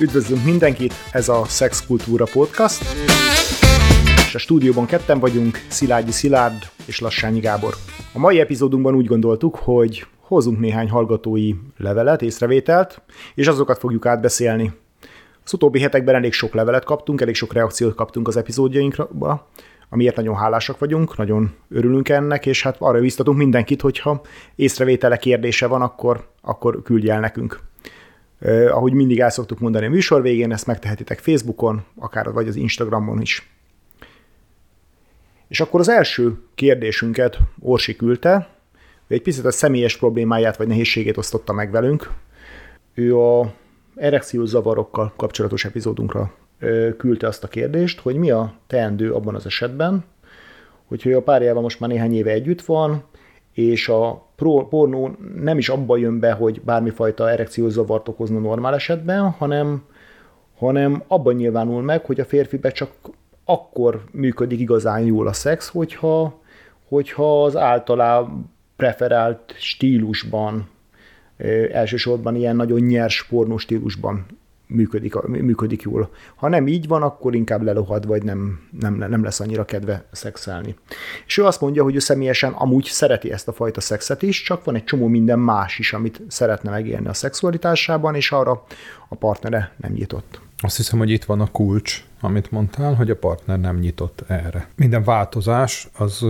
Üdvözlünk mindenkit, ez a Sex Kultúra Podcast, és a stúdióban ketten vagyunk, Szilágyi Szilárd és Lassányi Gábor. A mai epizódunkban úgy gondoltuk, hogy hozunk néhány hallgatói levelet, észrevételt, és azokat fogjuk átbeszélni. Az utóbbi hetekben elég sok levelet kaptunk, elég sok reakciót kaptunk az epizódjainkra, amiért nagyon hálásak vagyunk, nagyon örülünk ennek, és hát arra biztatunk mindenkit, hogyha észrevétele kérdése van, akkor, akkor küldj el nekünk. Uh, ahogy mindig el szoktuk mondani a műsor végén, ezt megtehetitek Facebookon, akár vagy az Instagramon is. És akkor az első kérdésünket Orsi küldte, ő egy picit a személyes problémáját vagy nehézségét osztotta meg velünk. Ő a erekciós zavarokkal kapcsolatos epizódunkra küldte azt a kérdést, hogy mi a teendő abban az esetben, hogyha a párjával most már néhány éve együtt van, és a pornó nem is abban jön be, hogy bármifajta erekciós zavart okozna normál esetben, hanem, hanem abban nyilvánul meg, hogy a férfibe csak akkor működik igazán jól a szex, hogyha, hogyha az általában preferált stílusban, elsősorban ilyen nagyon nyers pornó stílusban működik, működik jól. Ha nem így van, akkor inkább lelohad, vagy nem, nem, nem lesz annyira kedve szexelni. És ő azt mondja, hogy ő személyesen amúgy szereti ezt a fajta szexet is, csak van egy csomó minden más is, amit szeretne megélni a szexualitásában, és arra a partnere nem nyitott. Azt hiszem, hogy itt van a kulcs, amit mondtál, hogy a partner nem nyitott erre. Minden változás az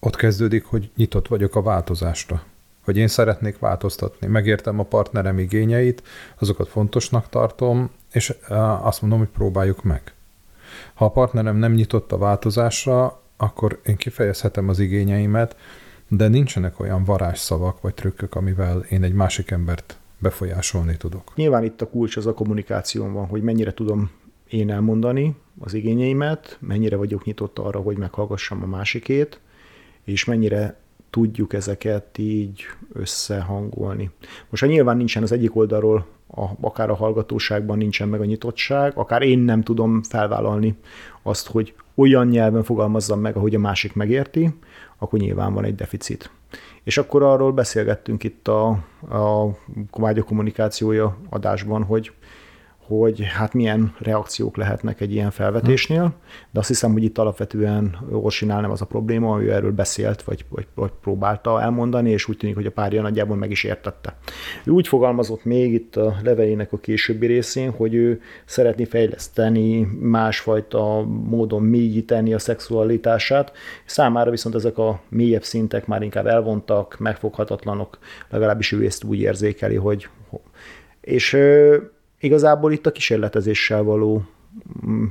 ott kezdődik, hogy nyitott vagyok a változásra hogy én szeretnék változtatni. Megértem a partnerem igényeit, azokat fontosnak tartom, és azt mondom, hogy próbáljuk meg. Ha a partnerem nem nyitott a változásra, akkor én kifejezhetem az igényeimet, de nincsenek olyan varázsszavak vagy trükkök, amivel én egy másik embert befolyásolni tudok. Nyilván itt a kulcs az a kommunikáción van, hogy mennyire tudom én elmondani az igényeimet, mennyire vagyok nyitott arra, hogy meghallgassam a másikét, és mennyire tudjuk ezeket így összehangolni. Most ha nyilván nincsen az egyik oldalról, a, akár a hallgatóságban nincsen meg a nyitottság, akár én nem tudom felvállalni azt, hogy olyan nyelven fogalmazzam meg, ahogy a másik megérti, akkor nyilván van egy deficit. És akkor arról beszélgettünk itt a, a kommunikációja adásban, hogy hogy hát milyen reakciók lehetnek egy ilyen felvetésnél, de azt hiszem, hogy itt alapvetően Orsinál nem az a probléma, ő erről beszélt, vagy, vagy, vagy próbálta elmondani, és úgy tűnik, hogy a párja nagyjából meg is értette. Ő úgy fogalmazott még itt a levelének a későbbi részén, hogy ő szeretné fejleszteni, másfajta módon mélyíteni a szexualitását, számára viszont ezek a mélyebb szintek már inkább elvontak, megfoghatatlanok, legalábbis ő ezt úgy érzékeli, hogy és Igazából itt a kísérletezéssel való mm,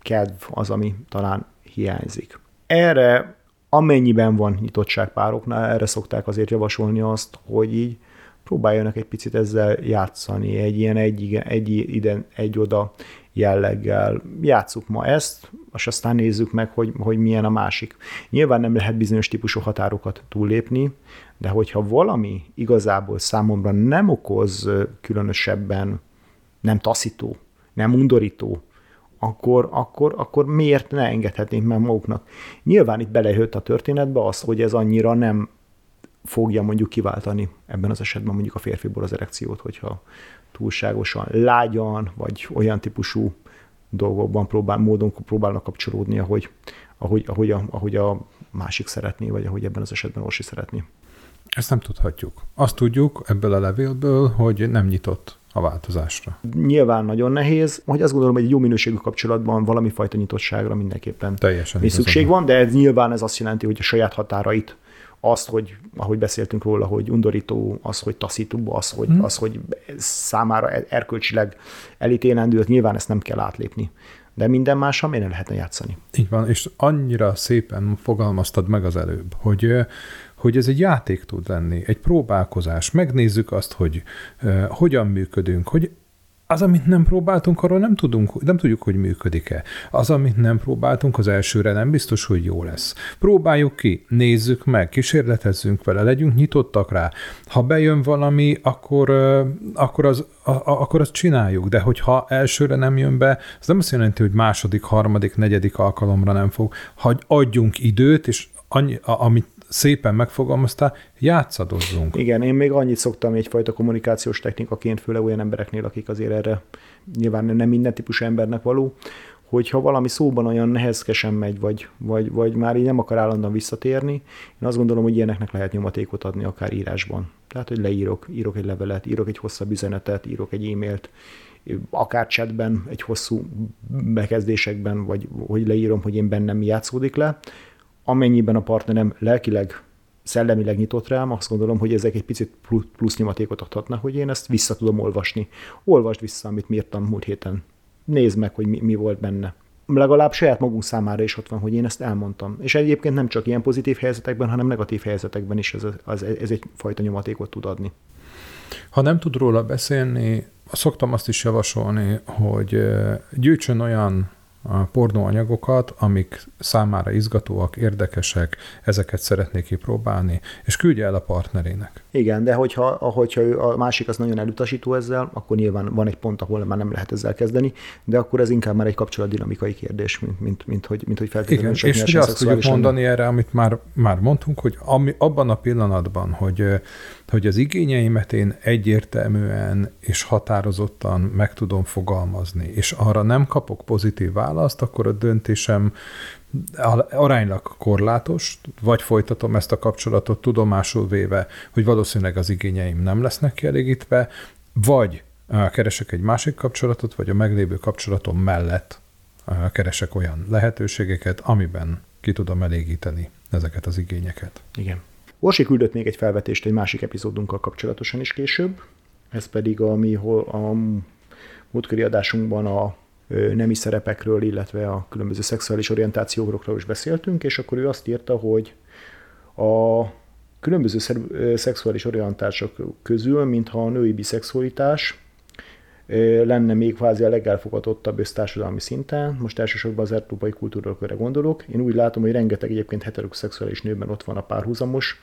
kedv az, ami talán hiányzik. Erre amennyiben van nyitottság pároknál, erre szokták azért javasolni azt, hogy így próbáljanak egy picit ezzel játszani, egy ilyen egy, egy ide, egy oda jelleggel. Játsszuk ma ezt, és aztán nézzük meg, hogy, hogy milyen a másik. Nyilván nem lehet bizonyos típusú határokat túllépni, de hogyha valami igazából számomra nem okoz különösebben nem taszító, nem undorító, akkor, akkor, akkor miért ne engedhetnénk meg maguknak? Nyilván itt belejött a történetbe az, hogy ez annyira nem fogja mondjuk kiváltani ebben az esetben mondjuk a férfiból az erekciót, hogyha túlságosan lágyan, vagy olyan típusú dolgokban próbál, módon próbálnak kapcsolódni, ahogy, ahogy, ahogy, a, ahogy a másik szeretné, vagy ahogy ebben az esetben Orsi szeretné. Ezt nem tudhatjuk. Azt tudjuk ebből a levélből, hogy nem nyitott a változásra? Nyilván nagyon nehéz, hogy azt gondolom, hogy egy jó minőségű kapcsolatban valami fajta nyitottságra mindenképpen Teljesen szükség van, de ez nyilván ez azt jelenti, hogy a saját határait azt, hogy, ahogy beszéltünk róla, hogy undorító, az, hogy taszító, az, hogy, hmm. az, hogy számára erkölcsileg elítélendő, nyilván ezt nem kell átlépni. De minden mással miért ne lehetne játszani? Így van, és annyira szépen fogalmaztad meg az előbb, hogy hogy ez egy játék tud lenni, egy próbálkozás. Megnézzük azt, hogy uh, hogyan működünk, hogy az, amit nem próbáltunk, arról nem, tudunk, nem tudjuk, hogy működik-e. Az, amit nem próbáltunk, az elsőre nem biztos, hogy jó lesz. Próbáljuk ki, nézzük meg, kísérletezzünk vele, legyünk nyitottak rá. Ha bejön valami, akkor, akkor, az, a, akkor azt csináljuk, de hogyha elsőre nem jön be, az nem azt jelenti, hogy második, harmadik, negyedik alkalomra nem fog. Ha adjunk időt, és annyi, amit szépen megfogalmaztál, játszadozzunk. Igen, én még annyit szoktam egyfajta kommunikációs technikaként, főleg olyan embereknél, akik azért erre nyilván nem minden típusú embernek való, hogyha valami szóban olyan nehezkesen megy, vagy, vagy, vagy már így nem akar állandóan visszatérni, én azt gondolom, hogy ilyeneknek lehet nyomatékot adni akár írásban. Tehát, hogy leírok, írok egy levelet, írok egy hosszabb üzenetet, írok egy e-mailt, akár chatben, egy hosszú bekezdésekben, vagy hogy leírom, hogy én bennem mi játszódik le. Amennyiben a partnerem lelkileg, szellemileg nyitott rám, azt gondolom, hogy ezek egy picit plusz nyomatékot adhatnak, hogy én ezt vissza tudom olvasni. Olvasd vissza, amit mírtam múlt héten. Nézd meg, hogy mi, mi volt benne legalább saját magunk számára is ott van, hogy én ezt elmondtam. És egyébként nem csak ilyen pozitív helyzetekben, hanem negatív helyzetekben is ez, az, ez egy fajta nyomatékot tud adni. Ha nem tud róla beszélni, szoktam azt is javasolni, hogy gyűjtsön olyan pornóanyagokat, amik számára izgatóak, érdekesek, ezeket szeretnék kipróbálni, és küldje el a partnerének. Igen, de hogyha, hogyha ő, a másik az nagyon elutasító ezzel, akkor nyilván van egy pont, ahol már nem lehet ezzel kezdeni, de akkor ez inkább már egy kapcsolatdinamikai kérdés, mint, mint, mint, hogy, mint hogy feltétlenül Igen, és ugye azt tudjuk mondani erre, amit már, már mondtunk, hogy ami, abban a pillanatban, hogy hogy az igényeimet én egyértelműen és határozottan meg tudom fogalmazni, és arra nem kapok pozitív választ, akkor a döntésem aránylag korlátos, vagy folytatom ezt a kapcsolatot tudomásul véve, hogy valószínűleg az igényeim nem lesznek kielégítve, vagy keresek egy másik kapcsolatot, vagy a meglévő kapcsolatom mellett keresek olyan lehetőségeket, amiben ki tudom elégíteni ezeket az igényeket. Igen. Orsi küldött még egy felvetést egy másik epizódunkkal kapcsolatosan is később, ez pedig a mi a múltkori adásunkban a nemi szerepekről, illetve a különböző szexuális orientációkról is beszéltünk, és akkor ő azt írta, hogy a különböző szexuális orientások közül, mintha a női biszexualitás lenne még kvázi a legelfogadottabb össztársadalmi szinten, most elsősorban az európai kultúrakörre gondolok. Én úgy látom, hogy rengeteg egyébként heteroszexuális nőben ott van a párhuzamos,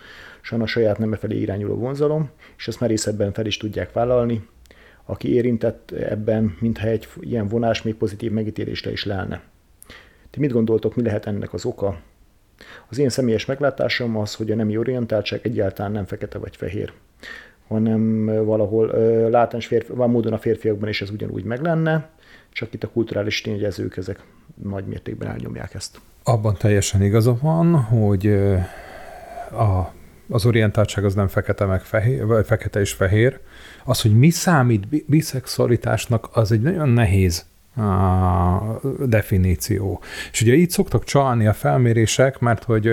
a saját neme felé irányuló vonzalom, és ezt merészetben fel is tudják vállalni, aki érintett ebben, mintha egy ilyen vonás még pozitív megítélésre is lelne. Ti mit gondoltok, mi lehet ennek az oka? Az én személyes meglátásom az, hogy a nemi orientáltság egyáltalán nem fekete vagy fehér hanem valahol látás férfi, van módon a férfiakban is ez ugyanúgy meg lenne, csak itt a kulturális tényezők ezek nagy mértékben elnyomják ezt. Abban teljesen igaza van, hogy a, az orientáltság az nem fekete, meg fehér, vagy fekete és fehér. Az, hogy mi számít biszexualitásnak, az egy nagyon nehéz a definíció. És ugye így szoktak csalni a felmérések, mert hogy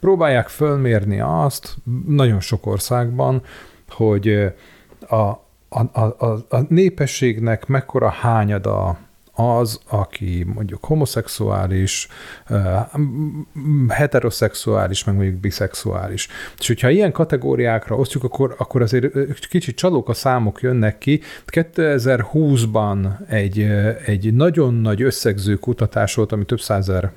próbálják fölmérni azt nagyon sok országban, hogy a, a, a, a népességnek mekkora hányada az, aki mondjuk homoszexuális, heteroszexuális, meg mondjuk biszexuális. És hogyha ilyen kategóriákra osztjuk, akkor, akkor azért kicsit csalók a számok jönnek ki. 2020-ban egy, egy nagyon nagy összegző kutatás volt, ami több százer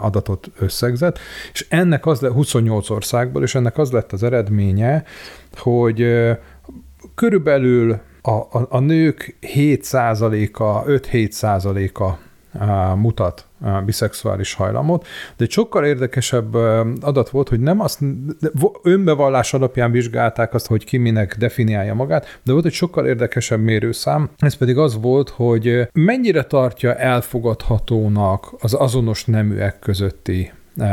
adatot összegzett, és ennek az lett 28 országból, és ennek az lett az eredménye, hogy körülbelül a, a, a nők 7%-a, 5-7%-a mutat biszexuális hajlamot, de sokkal érdekesebb adat volt, hogy nem azt önbevallás alapján vizsgálták azt, hogy ki minek definiálja magát, de volt egy sokkal érdekesebb mérőszám, ez pedig az volt, hogy mennyire tartja elfogadhatónak az azonos neműek közötti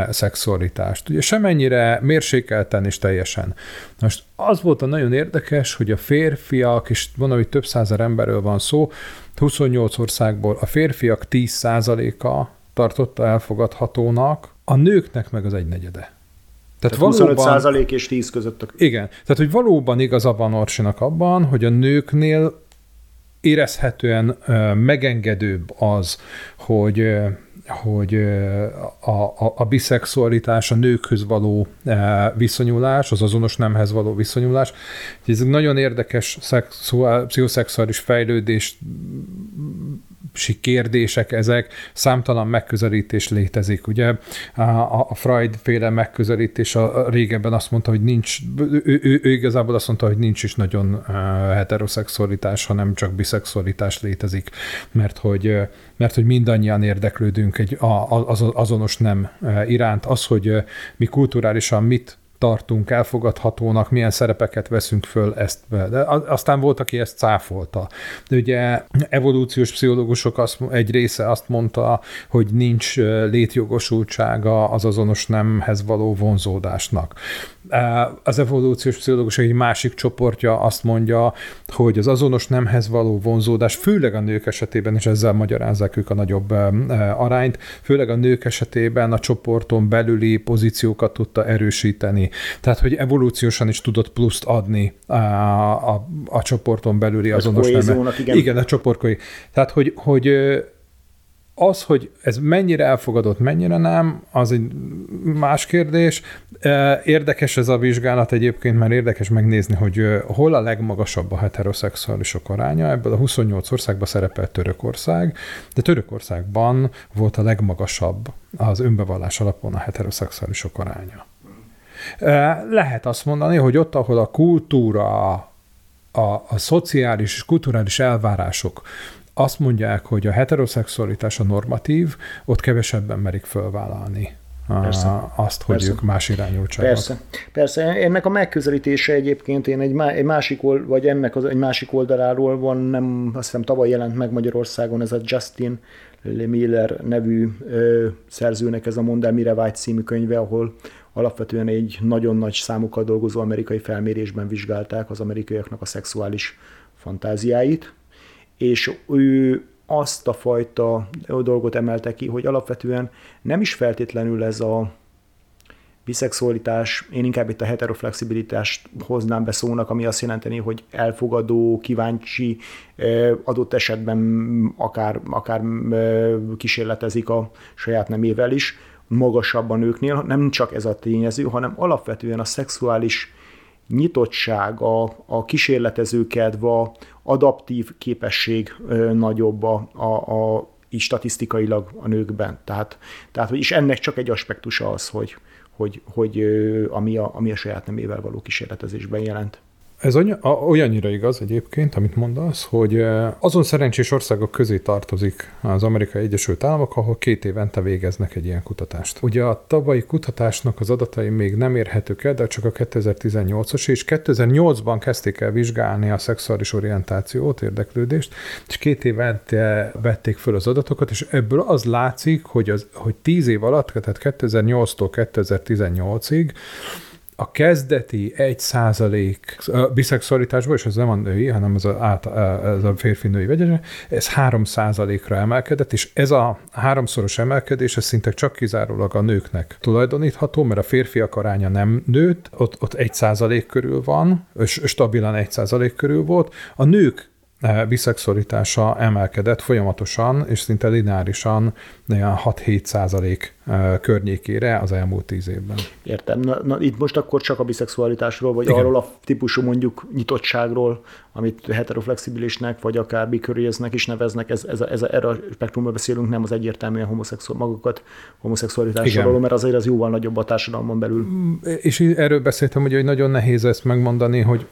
szexualitást. Ugye semennyire mérsékelten és teljesen. Most az volt a nagyon érdekes, hogy a férfiak, és mondom, hogy több százer emberről van szó, 28 országból a férfiak 10%-a tartotta elfogadhatónak, a nőknek meg az egynegyede. Tehát, tehát valóban, 25 és 10 között. A... Igen. Tehát, hogy valóban igaza van Orsinak abban, hogy a nőknél érezhetően megengedőbb az, hogy hogy a, a, a biszexualitás, a nőkhöz való viszonyulás, az azonos nemhez való viszonyulás, ez egy nagyon érdekes szexuál, pszichoszexuális fejlődés kérdések ezek, számtalan megközelítés létezik. Ugye a, Freud féle megközelítés a, régebben azt mondta, hogy nincs, ő, ő, ő igazából azt mondta, hogy nincs is nagyon heteroszexualitás, hanem csak biszexualitás létezik, mert hogy, mert hogy mindannyian érdeklődünk egy az, azonos nem iránt. Az, hogy mi kulturálisan mit tartunk elfogadhatónak, milyen szerepeket veszünk föl ezt be. De aztán volt, aki ezt cáfolta. De ugye evolúciós pszichológusok azt, egy része azt mondta, hogy nincs létjogosultsága az azonos nemhez való vonzódásnak. Az evolúciós pszichológusok egy másik csoportja azt mondja, hogy az azonos nemhez való vonzódás, főleg a nők esetében, és ezzel magyarázzák ők a nagyobb arányt, főleg a nők esetében a csoporton belüli pozíciókat tudta erősíteni. Tehát, hogy evolúciósan is tudott pluszt adni a, a, a csoporton belüli azonos nemhez. Igen. igen, a csoportkoi. Tehát, hogy, hogy az, hogy ez mennyire elfogadott, mennyire nem, az egy más kérdés. Érdekes ez a vizsgálat egyébként, mert érdekes megnézni, hogy hol a legmagasabb a heteroszexuálisok aránya. Ebből a 28 országban szerepel Törökország, de Törökországban volt a legmagasabb az önbevallás alapon a heteroszexuálisok aránya. Lehet azt mondani, hogy ott, ahol a kultúra, a, a szociális és kulturális elvárások azt mondják, hogy a heteroszexualitás a normatív, ott kevesebben merik fölvállalni Persze. azt, hogy Persze. ők más irányultságok. Persze. Persze. Ennek a megközelítése egyébként én egy, egy másik, old, vagy ennek az, egy másik oldaláról van, nem, azt hiszem tavaly jelent meg Magyarországon ez a Justin Miller nevű ö, szerzőnek ez a Mondd el, mire vágy című könyve, ahol alapvetően egy nagyon nagy számokkal dolgozó amerikai felmérésben vizsgálták az amerikaiaknak a szexuális fantáziáit, és ő azt a fajta dolgot emelte ki, hogy alapvetően nem is feltétlenül ez a biszexualitás, én inkább itt a heteroflexibilitást hoznám be szónak, ami azt jelenteni, hogy elfogadó, kíváncsi, adott esetben akár, akár kísérletezik a saját nemével is, magasabb a nőknél, nem csak ez a tényező, hanem alapvetően a szexuális nyitottság, a, a kísérletező kedv, a adaptív képesség nagyobb a, a, a így statisztikailag a nőkben. Tehát, tehát és ennek csak egy aspektusa az, hogy, hogy, hogy ami, a, ami a saját nemével való kísérletezésben jelent. Ez olyannyira igaz egyébként, amit mondasz, hogy azon szerencsés országok közé tartozik az Amerikai Egyesült Államok, ahol két évente végeznek egy ilyen kutatást. Ugye a tavalyi kutatásnak az adatai még nem érhetők el, de csak a 2018-as, és 2008-ban kezdték el vizsgálni a szexuális orientációt, érdeklődést, és két évente vették föl az adatokat, és ebből az látszik, hogy, az, hogy 10 év alatt, tehát 2008-tól 2018-ig a kezdeti egy százalék biszexualitásból, és ez nem a női, hanem ez a, át, ez a férfi-női vegyes, ez három százalékra emelkedett, és ez a háromszoros emelkedés, ez szinte csak kizárólag a nőknek tulajdonítható, mert a férfiak aránya nem nőtt, ott, ott egy százalék körül van, és stabilan egy százalék körül volt. A nők biszexualitása emelkedett folyamatosan, és szinte lineárisan 6-7 százalék környékére az elmúlt tíz évben. Értem. Na, na, itt most akkor csak a biszexualitásról, vagy Igen. arról a típusú mondjuk nyitottságról, amit heteroflexibilisnek, vagy akár biköréznek is neveznek, ez, ez, ez, erre a spektrumban beszélünk, nem az egyértelműen homoszexuál, magukat homoszexualitásról, mert azért az jóval nagyobb a társadalmon belül. Mm, és erről beszéltem, hogy nagyon nehéz ezt megmondani, hogy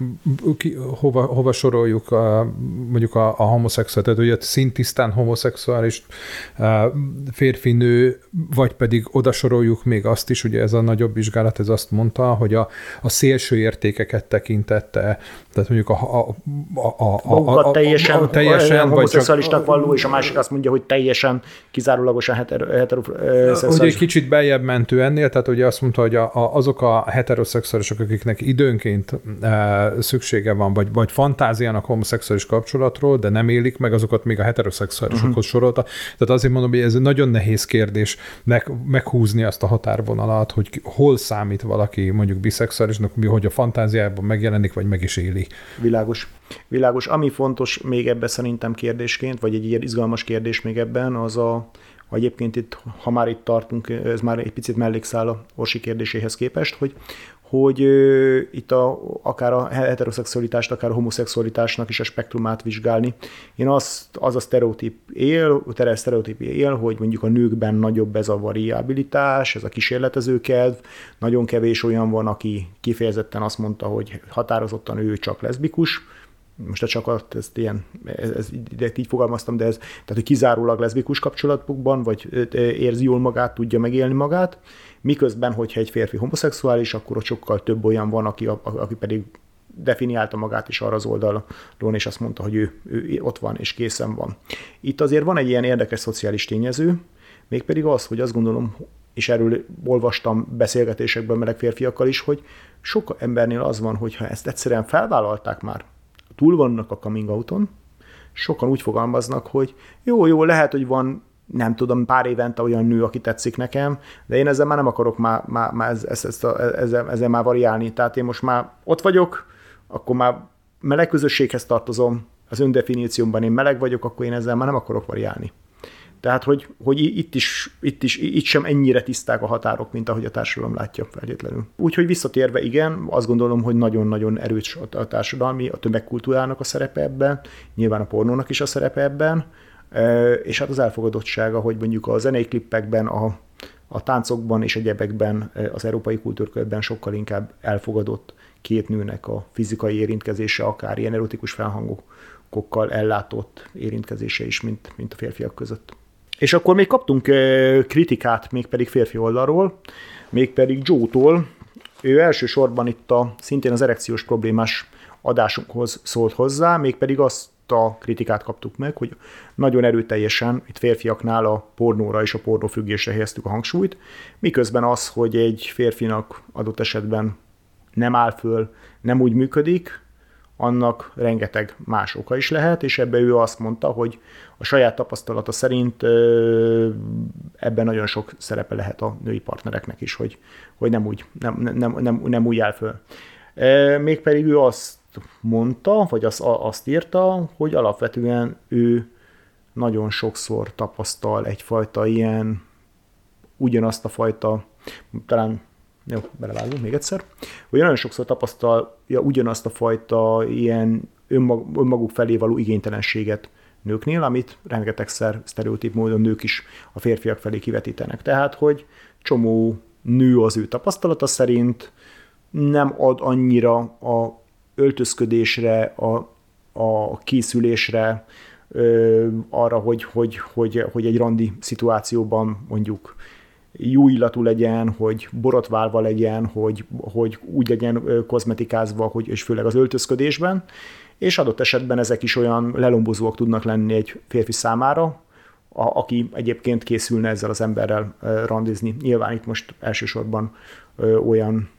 ki, hova, hova soroljuk a, mondjuk a, a homoszexuális, tehát hogy szintisztán homoszexuális férfi-nő, vagy pedig oda soroljuk még azt is, ugye ez a nagyobb vizsgálat, ez azt mondta, hogy a, a szélső értékeket tekintette, tehát mondjuk a, a, a, a, a, a teljesen, a, teljesen vagy csak, valló, és a másik azt mondja, hogy teljesen kizárólagosan hetero, hetero Ugye egy kicsit beljebb mentő ennél, tehát ugye azt mondta, hogy a, a, azok a heteroszexuálisok, akiknek időnként e, szüksége van, vagy, vagy fantáziának homoszexuális kapcsolatról, de nem élik meg, azokat még a heteroszexuálisokhoz uh-huh. sorolta. Tehát azért mondom, hogy ez nagyon nehéz kérdés meg, meghúzni azt a határvonalat, hogy hol számít valaki mondjuk biszexuálisnak, mi, hogy a fantáziában megjelenik, vagy meg is éli. Világos. Világos. Ami fontos még ebben szerintem kérdésként, vagy egy ilyen izgalmas kérdés még ebben, az a, egyébként itt, ha már itt tartunk, ez már egy picit mellékszál a Orsi kérdéséhez képest, hogy, hogy itt a, akár a heteroszexualitást, akár a homoszexualitásnak is a spektrumát vizsgálni. Én azt, az a sztereotíp él, a sztereotíp él, hogy mondjuk a nőkben nagyobb ez a variabilitás, ez a kísérletező kedv, nagyon kevés olyan van, aki kifejezetten azt mondta, hogy határozottan ő csak leszbikus, most csak ezt ilyen, ez, ez, így fogalmaztam, de ez, tehát hogy kizárólag leszbikus kapcsolatokban, vagy érzi jól magát, tudja megélni magát, miközben, hogyha egy férfi homoszexuális, akkor ott sokkal több olyan van, aki, aki pedig definiálta magát is arra az oldalon, és azt mondta, hogy ő, ő ott van és készen van. Itt azért van egy ilyen érdekes szociális tényező, mégpedig az, hogy azt gondolom, és erről olvastam beszélgetésekben meleg férfiakkal is, hogy sok embernél az van, hogy ha ezt egyszerűen felvállalták már, túl vannak a coming outon, sokan úgy fogalmaznak, hogy jó, jó, lehet, hogy van nem tudom, pár évente olyan nő, aki tetszik nekem, de én ezzel már nem akarok már, már, már ez, ez, ez, ezzel, ezzel már variálni. Tehát én most már ott vagyok, akkor már meleg közösséghez tartozom, az öndefiníciómban én meleg vagyok, akkor én ezzel már nem akarok variálni. Tehát, hogy, hogy itt, is, itt, is, itt sem ennyire tiszták a határok, mint ahogy a társadalom látja feltétlenül. Úgyhogy visszatérve, igen, azt gondolom, hogy nagyon-nagyon erős a társadalmi, a tömegkultúrának a szerepe ebben, nyilván a pornónak is a szerepe ebben, és hát az elfogadottsága, hogy mondjuk a zenei klippekben, a, a táncokban és egyebekben az európai kultúrkörben sokkal inkább elfogadott két nőnek a fizikai érintkezése, akár ilyen erotikus felhangokkal ellátott érintkezése is, mint, mint a férfiak között. És akkor még kaptunk kritikát, mégpedig férfi oldalról, mégpedig Joe-tól. Ő elsősorban itt a szintén az erekciós problémás adásunkhoz szólt hozzá, mégpedig azt a kritikát kaptuk meg, hogy nagyon erőteljesen itt férfiaknál a pornóra és a pornófüggésre helyeztük a hangsúlyt, miközben az, hogy egy férfinak adott esetben nem áll föl, nem úgy működik, annak rengeteg más oka is lehet, és ebbe ő azt mondta, hogy a saját tapasztalata szerint ebben nagyon sok szerepe lehet a női partnereknek is, hogy, hogy nem, úgy, nem, nem, nem, nem úgy áll föl. Mégpedig ő azt mondta, vagy azt, azt írta, hogy alapvetően ő nagyon sokszor tapasztal egyfajta ilyen, ugyanazt a fajta, talán jó, belevágunk még egyszer, hogy nagyon sokszor tapasztalja ugyanazt a fajta ilyen önmag, önmaguk felé való igénytelenséget nőknél, amit rengetegszer sztereotíp módon nők is a férfiak felé kivetítenek. Tehát, hogy csomó nő az ő tapasztalata szerint nem ad annyira a öltözködésre, a, a készülésre, ö, arra, hogy, hogy, hogy, hogy egy randi szituációban mondjuk jó illatú legyen, hogy borotválva legyen, hogy, hogy úgy legyen kozmetikázva, hogy, és főleg az öltözködésben, és adott esetben ezek is olyan lelombozóak tudnak lenni egy férfi számára, a, aki egyébként készülne ezzel az emberrel randizni. Nyilván itt most elsősorban olyan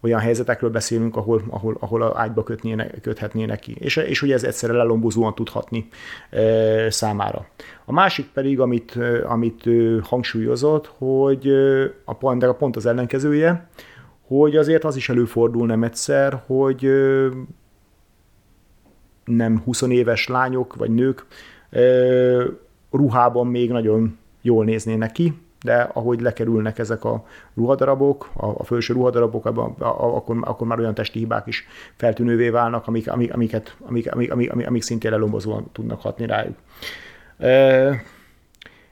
olyan helyzetekről beszélünk, ahol, ahol, ahol a ágyba kötnének, köthetnének ki. És, és hogy ez egyszerre lelombozóan tudhatni e, számára. A másik pedig, amit, amit hangsúlyozott, hogy a pont, a pont az ellenkezője, hogy azért az is előfordul nem egyszer, hogy nem 20 éves lányok vagy nők ruhában még nagyon jól néznének ki, de ahogy lekerülnek ezek a ruhadarabok, a, a felső ruhadarabok, abban, a, a, akkor, akkor már olyan testi hibák is feltűnővé válnak, amik, amik, amiket, amik, amik, amik, amik, amik szintén lelombozóan tudnak hatni rájuk. E,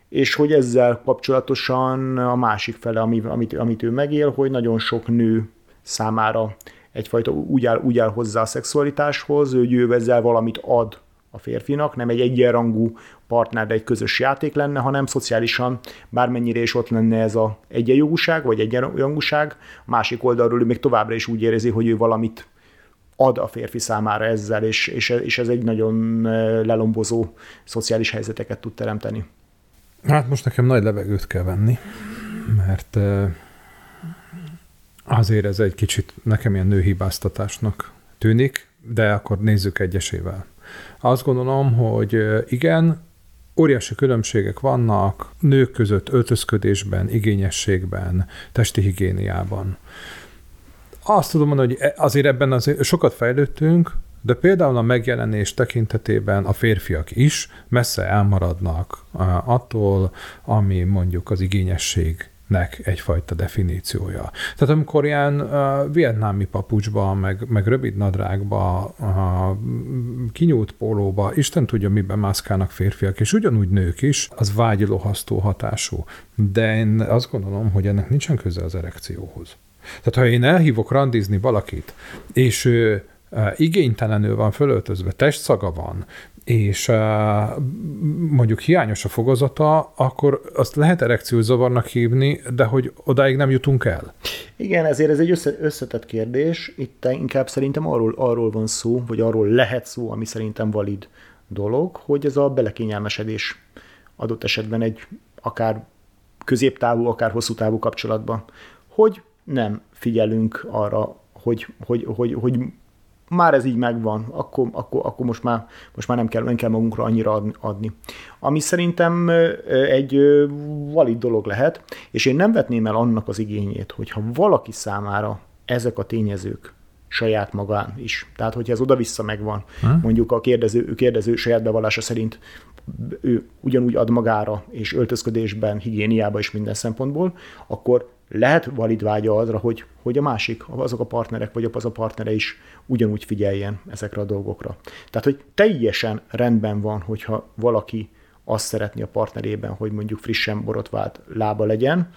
és hogy ezzel kapcsolatosan a másik fele, amit, amit ő megél, hogy nagyon sok nő számára egyfajta úgy áll, úgy áll hozzá a szexualitáshoz, hogy ő ezzel valamit ad a férfinak, nem egy egyenrangú partner, de egy közös játék lenne, hanem szociálisan bármennyire is ott lenne ez a egyenjogúság, vagy egyenrangúság, a másik oldalról ő még továbbra is úgy érzi, hogy ő valamit ad a férfi számára ezzel, és, és, és ez egy nagyon lelombozó szociális helyzeteket tud teremteni. Hát most nekem nagy levegőt kell venni, mert azért ez egy kicsit nekem ilyen nőhibáztatásnak tűnik, de akkor nézzük egyesével. Azt gondolom, hogy igen, óriási különbségek vannak nők között öltözködésben, igényességben, testi higiéniában. Azt tudom mondani, hogy e, azért ebben azért sokat fejlődtünk, de például a megjelenés tekintetében a férfiak is messze elmaradnak attól, ami mondjuk az igényesség nek egyfajta definíciója. Tehát amikor ilyen uh, vietnámi papucsba, meg, meg rövid nadrágba, uh, kinyúlt pólóba, Isten tudja, miben mászkálnak férfiak, és ugyanúgy nők is, az vágyilohasztó hatású. De én azt gondolom, hogy ennek nincsen köze az erekcióhoz. Tehát ha én elhívok randizni valakit, és ő igénytelenül van fölöltözve, testszaga van, és mondjuk hiányos a fogazata, akkor azt lehet erekciós zavarnak hívni, de hogy odáig nem jutunk el. Igen, ezért ez egy össze, összetett kérdés. Itt inkább szerintem arról, arról van szó, vagy arról lehet szó, ami szerintem valid dolog, hogy ez a belekényelmesedés adott esetben egy akár középtávú, akár hosszú távú kapcsolatban, hogy nem figyelünk arra, hogy, hogy, hogy, hogy már ez így megvan, akkor, akkor, akkor most, már, most már nem kell, nem kell magunkra annyira adni. Ami szerintem egy valid dolog lehet, és én nem vetném el annak az igényét, hogyha valaki számára ezek a tényezők saját magán is. Tehát, hogyha ez oda-vissza megvan, ha? mondjuk a kérdező, kérdező saját bevallása szerint ő ugyanúgy ad magára, és öltözködésben, higiéniában és minden szempontból, akkor lehet valid vágya arra, hogy, hogy a másik, azok a partnerek, vagy az a partnere is ugyanúgy figyeljen ezekre a dolgokra. Tehát, hogy teljesen rendben van, hogyha valaki azt szeretné a partnerében, hogy mondjuk frissen borotvált lába legyen,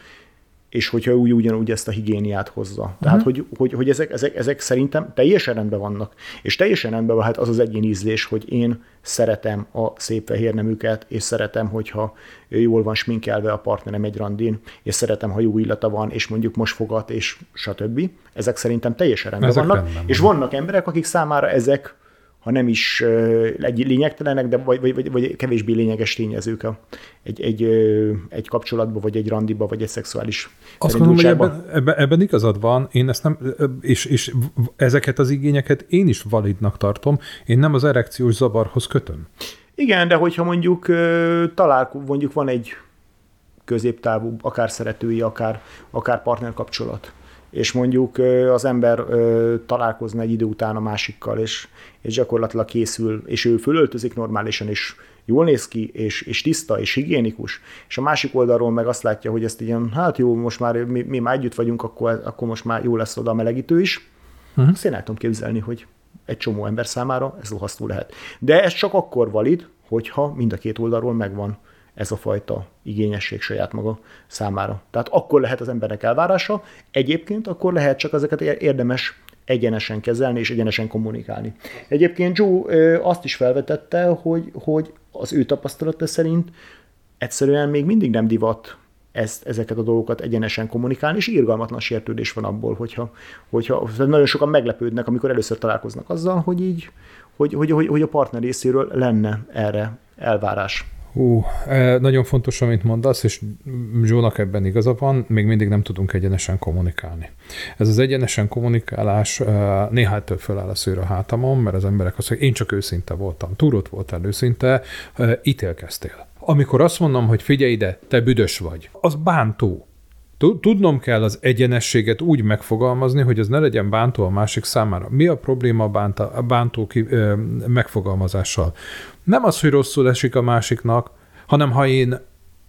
és hogyha úgy ugyanúgy ezt a higiéniát hozza. Uh-huh. Tehát, hogy, hogy, hogy ezek, ezek, ezek szerintem teljesen rendben vannak. És teljesen rendben van hát az az egyéni ízlés, hogy én szeretem a szép fehér nemüket, és szeretem, hogyha jól van sminkelve a partnerem egy randin, és szeretem, ha jó illata van, és mondjuk most fogat, és stb. Ezek szerintem teljesen rendben ezek vannak. Rendben és vannak emberek, akik számára ezek ha nem is egy lényegtelenek, de vagy, vagy, vagy kevésbé lényeges tényezők egy, egy, egy kapcsolatba, vagy egy randiba, vagy egy szexuális Azt gondolom, hogy ebben, ebben, ebben igazad van, én ezt nem, és, és ezeket az igényeket én is validnak tartom, én nem az erekciós zavarhoz kötöm. Igen, de hogyha mondjuk talál, mondjuk van egy középtávú, akár szeretői, akár, akár partnerkapcsolat, és mondjuk az ember találkozna egy idő után a másikkal, és, és gyakorlatilag készül, és ő fölöltözik normálisan, és jól néz ki, és, és tiszta, és higiénikus, és a másik oldalról meg azt látja, hogy ezt ilyen, hát jó, most már mi, mi már együtt vagyunk, akkor, akkor most már jó lesz oda a melegítő is. Uh-huh. Azt én el tudom képzelni, hogy egy csomó ember számára ez rohasztó lehet. De ez csak akkor valid, hogyha mind a két oldalról megvan ez a fajta igényesség saját maga számára. Tehát akkor lehet az embernek elvárása, egyébként akkor lehet csak ezeket érdemes egyenesen kezelni és egyenesen kommunikálni. Egyébként Joe azt is felvetette, hogy, hogy az ő tapasztalata szerint egyszerűen még mindig nem divat ezt, ezeket a dolgokat egyenesen kommunikálni, és irgalmatlan sértődés van abból, hogyha, hogyha nagyon sokan meglepődnek, amikor először találkoznak azzal, hogy így, hogy, hogy, hogy, hogy a partner részéről lenne erre elvárás. Hú, nagyon fontos, amit mondasz, és Zsónak ebben igaza van, még mindig nem tudunk egyenesen kommunikálni. Ez az egyenesen kommunikálás néha több föláll a szőr a hátamon, mert az emberek azt mondják, én csak őszinte voltam, túrott voltál őszinte, ítélkeztél. Amikor azt mondom, hogy figyelj ide, te büdös vagy, az bántó. Tudnom kell az egyenességet úgy megfogalmazni, hogy ez ne legyen bántó a másik számára. Mi a probléma a, bánta, a bántó ki, megfogalmazással? Nem az, hogy rosszul esik a másiknak, hanem ha én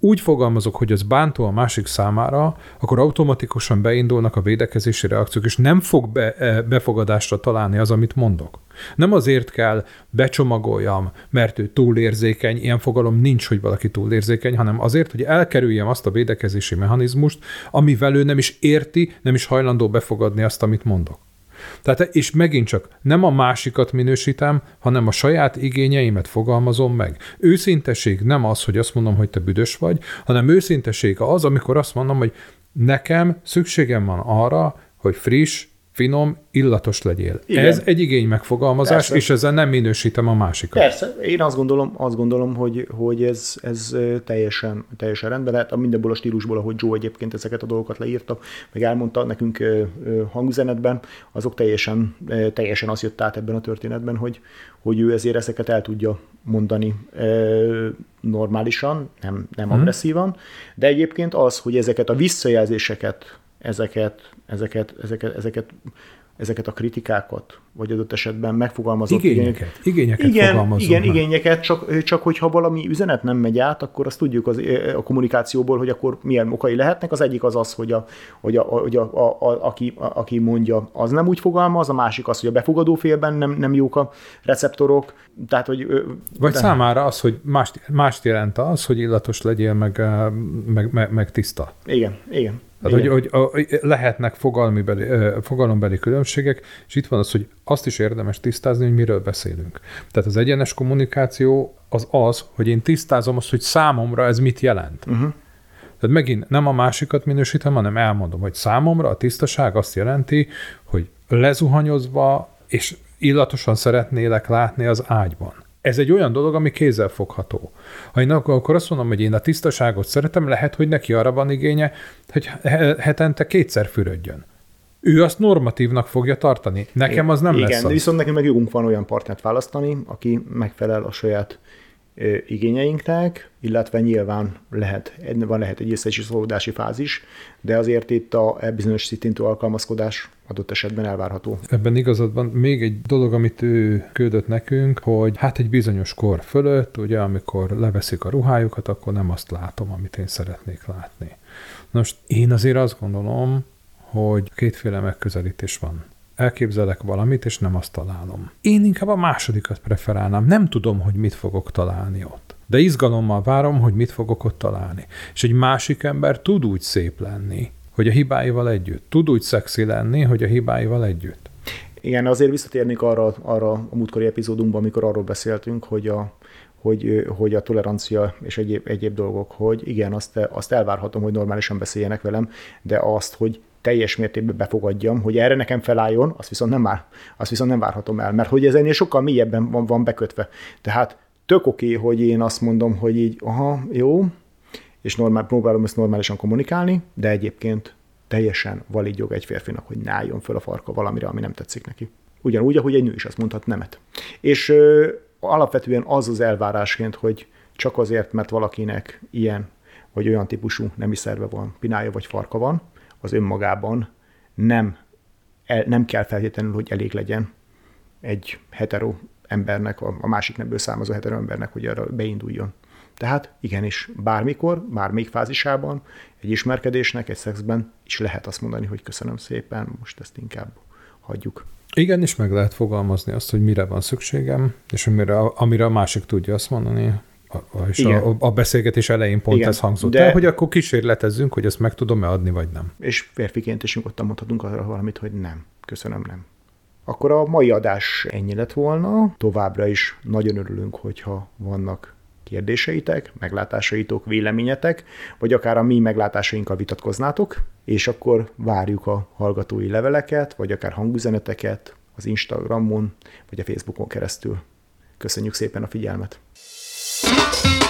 úgy fogalmazok, hogy ez bántó a másik számára, akkor automatikusan beindulnak a védekezési reakciók, és nem fog be, e, befogadásra találni az, amit mondok. Nem azért kell becsomagoljam, mert ő túlérzékeny, ilyen fogalom nincs, hogy valaki túlérzékeny, hanem azért, hogy elkerüljem azt a védekezési mechanizmust, amivel ő nem is érti, nem is hajlandó befogadni azt, amit mondok. Tehát, és megint csak nem a másikat minősítem, hanem a saját igényeimet fogalmazom meg. Őszinteség nem az, hogy azt mondom, hogy te büdös vagy, hanem őszinteség az, amikor azt mondom, hogy nekem szükségem van arra, hogy friss, finom, illatos legyél. Igen. Ez egy igény megfogalmazás, Persze. és ezzel nem minősítem a másikat. Persze, én azt gondolom, azt gondolom hogy, hogy ez, ez teljesen, teljesen rendben lehet. A mindenből a stílusból, ahogy Joe egyébként ezeket a dolgokat leírta, meg elmondta nekünk hangüzenetben, azok teljesen, teljesen azt jött át ebben a történetben, hogy, hogy ő ezért ezeket el tudja mondani normálisan, nem, nem hmm. agresszívan, de egyébként az, hogy ezeket a visszajelzéseket ezeket, ezeket, ezeket, ezeket, ezeket a kritikákat, vagy adott esetben megfogalmazott igényeket. Igényeket, igen, igen, igényeket, csak, csak hogyha valami üzenet nem megy át, akkor azt tudjuk az, a kommunikációból, hogy akkor milyen okai lehetnek. Az egyik az az, hogy, a, hogy, a, hogy a, a, a, aki, a, aki mondja, az nem úgy fogalmaz, a másik az, hogy a befogadó félben nem, nem jók a receptorok. Tehát, hogy, vagy de... számára az, hogy mást, mást jelent az, hogy illatos legyél, meg, meg, meg, meg tiszta. Igen, igen. Tehát, hogy, hogy a, lehetnek fogalmibeli, fogalombeli különbségek, és itt van az, hogy azt is érdemes tisztázni, hogy miről beszélünk. Tehát az egyenes kommunikáció az az, hogy én tisztázom azt, hogy számomra ez mit jelent. Uh-huh. Tehát megint nem a másikat minősítem, hanem elmondom, hogy számomra a tisztaság azt jelenti, hogy lezuhanyozva és illatosan szeretnélek látni az ágyban. Ez egy olyan dolog, ami kézzel fogható. Ha én akkor azt mondom, hogy én a tisztaságot szeretem, lehet, hogy neki arra van igénye, hogy hetente kétszer fürödjön. Ő azt normatívnak fogja tartani. Nekem az nem Igen, lesz az. viszont nekünk meg jogunk van olyan partnert választani, aki megfelel a saját igényeinknek, illetve nyilván lehet, van lehet egy összecsúszódási fázis, de azért itt a e bizonyos szintű alkalmazkodás adott esetben elvárható. Ebben igazad van. Még egy dolog, amit ő küldött nekünk, hogy hát egy bizonyos kor fölött, ugye amikor leveszik a ruhájukat, akkor nem azt látom, amit én szeretnék látni. Most én azért azt gondolom, hogy kétféle megközelítés van elképzelek valamit, és nem azt találom. Én inkább a másodikat preferálnám. Nem tudom, hogy mit fogok találni ott. De izgalommal várom, hogy mit fogok ott találni. És egy másik ember tud úgy szép lenni, hogy a hibáival együtt. Tud úgy szexi lenni, hogy a hibáival együtt. Igen, azért visszatérnék arra, arra a múltkori epizódunkban, amikor arról beszéltünk, hogy a, hogy, hogy a tolerancia és egyéb, egyéb dolgok, hogy igen, azt, azt elvárhatom, hogy normálisan beszéljenek velem, de azt, hogy teljes mértékben befogadjam, hogy erre nekem felálljon, azt viszont nem, vár, azt viszont nem várhatom el, mert hogy ez ennél sokkal mélyebben van, van bekötve. Tehát tök oké, okay, hogy én azt mondom, hogy így, aha, jó, és normál, próbálom ezt normálisan kommunikálni, de egyébként teljesen valid jog egy férfinak, hogy ne álljon föl a farka valamire, ami nem tetszik neki. Ugyanúgy, ahogy egy nő is azt mondhat nemet. És ö, alapvetően az az elvárásként, hogy csak azért, mert valakinek ilyen vagy olyan típusú nemi szerve van, pinája vagy farka van, az önmagában nem, el, nem kell feltétlenül, hogy elég legyen egy hetero embernek, a, a másik nemből származó hetero embernek, hogy arra beinduljon. Tehát igenis, bármikor, bármelyik fázisában, egy ismerkedésnek, egy szexben is lehet azt mondani, hogy köszönöm szépen, most ezt inkább hagyjuk. Igen, és meg lehet fogalmazni azt, hogy mire van szükségem, és amire, amire a másik tudja azt mondani, és a, a beszélgetés elején pont Igen, ez hangzott de... el, hogy akkor kísérletezzünk, hogy ezt meg tudom-e adni, vagy nem. És férfiként is nyugodtan mondhatunk arra valamit, hogy nem. Köszönöm, nem. Akkor a mai adás ennyi lett volna. Továbbra is nagyon örülünk, hogyha vannak kérdéseitek, meglátásaitok, véleményetek, vagy akár a mi meglátásainkkal vitatkoznátok, és akkor várjuk a hallgatói leveleket, vagy akár hangüzeneteket az Instagramon, vagy a Facebookon keresztül. Köszönjük szépen a figyelmet! Thank you.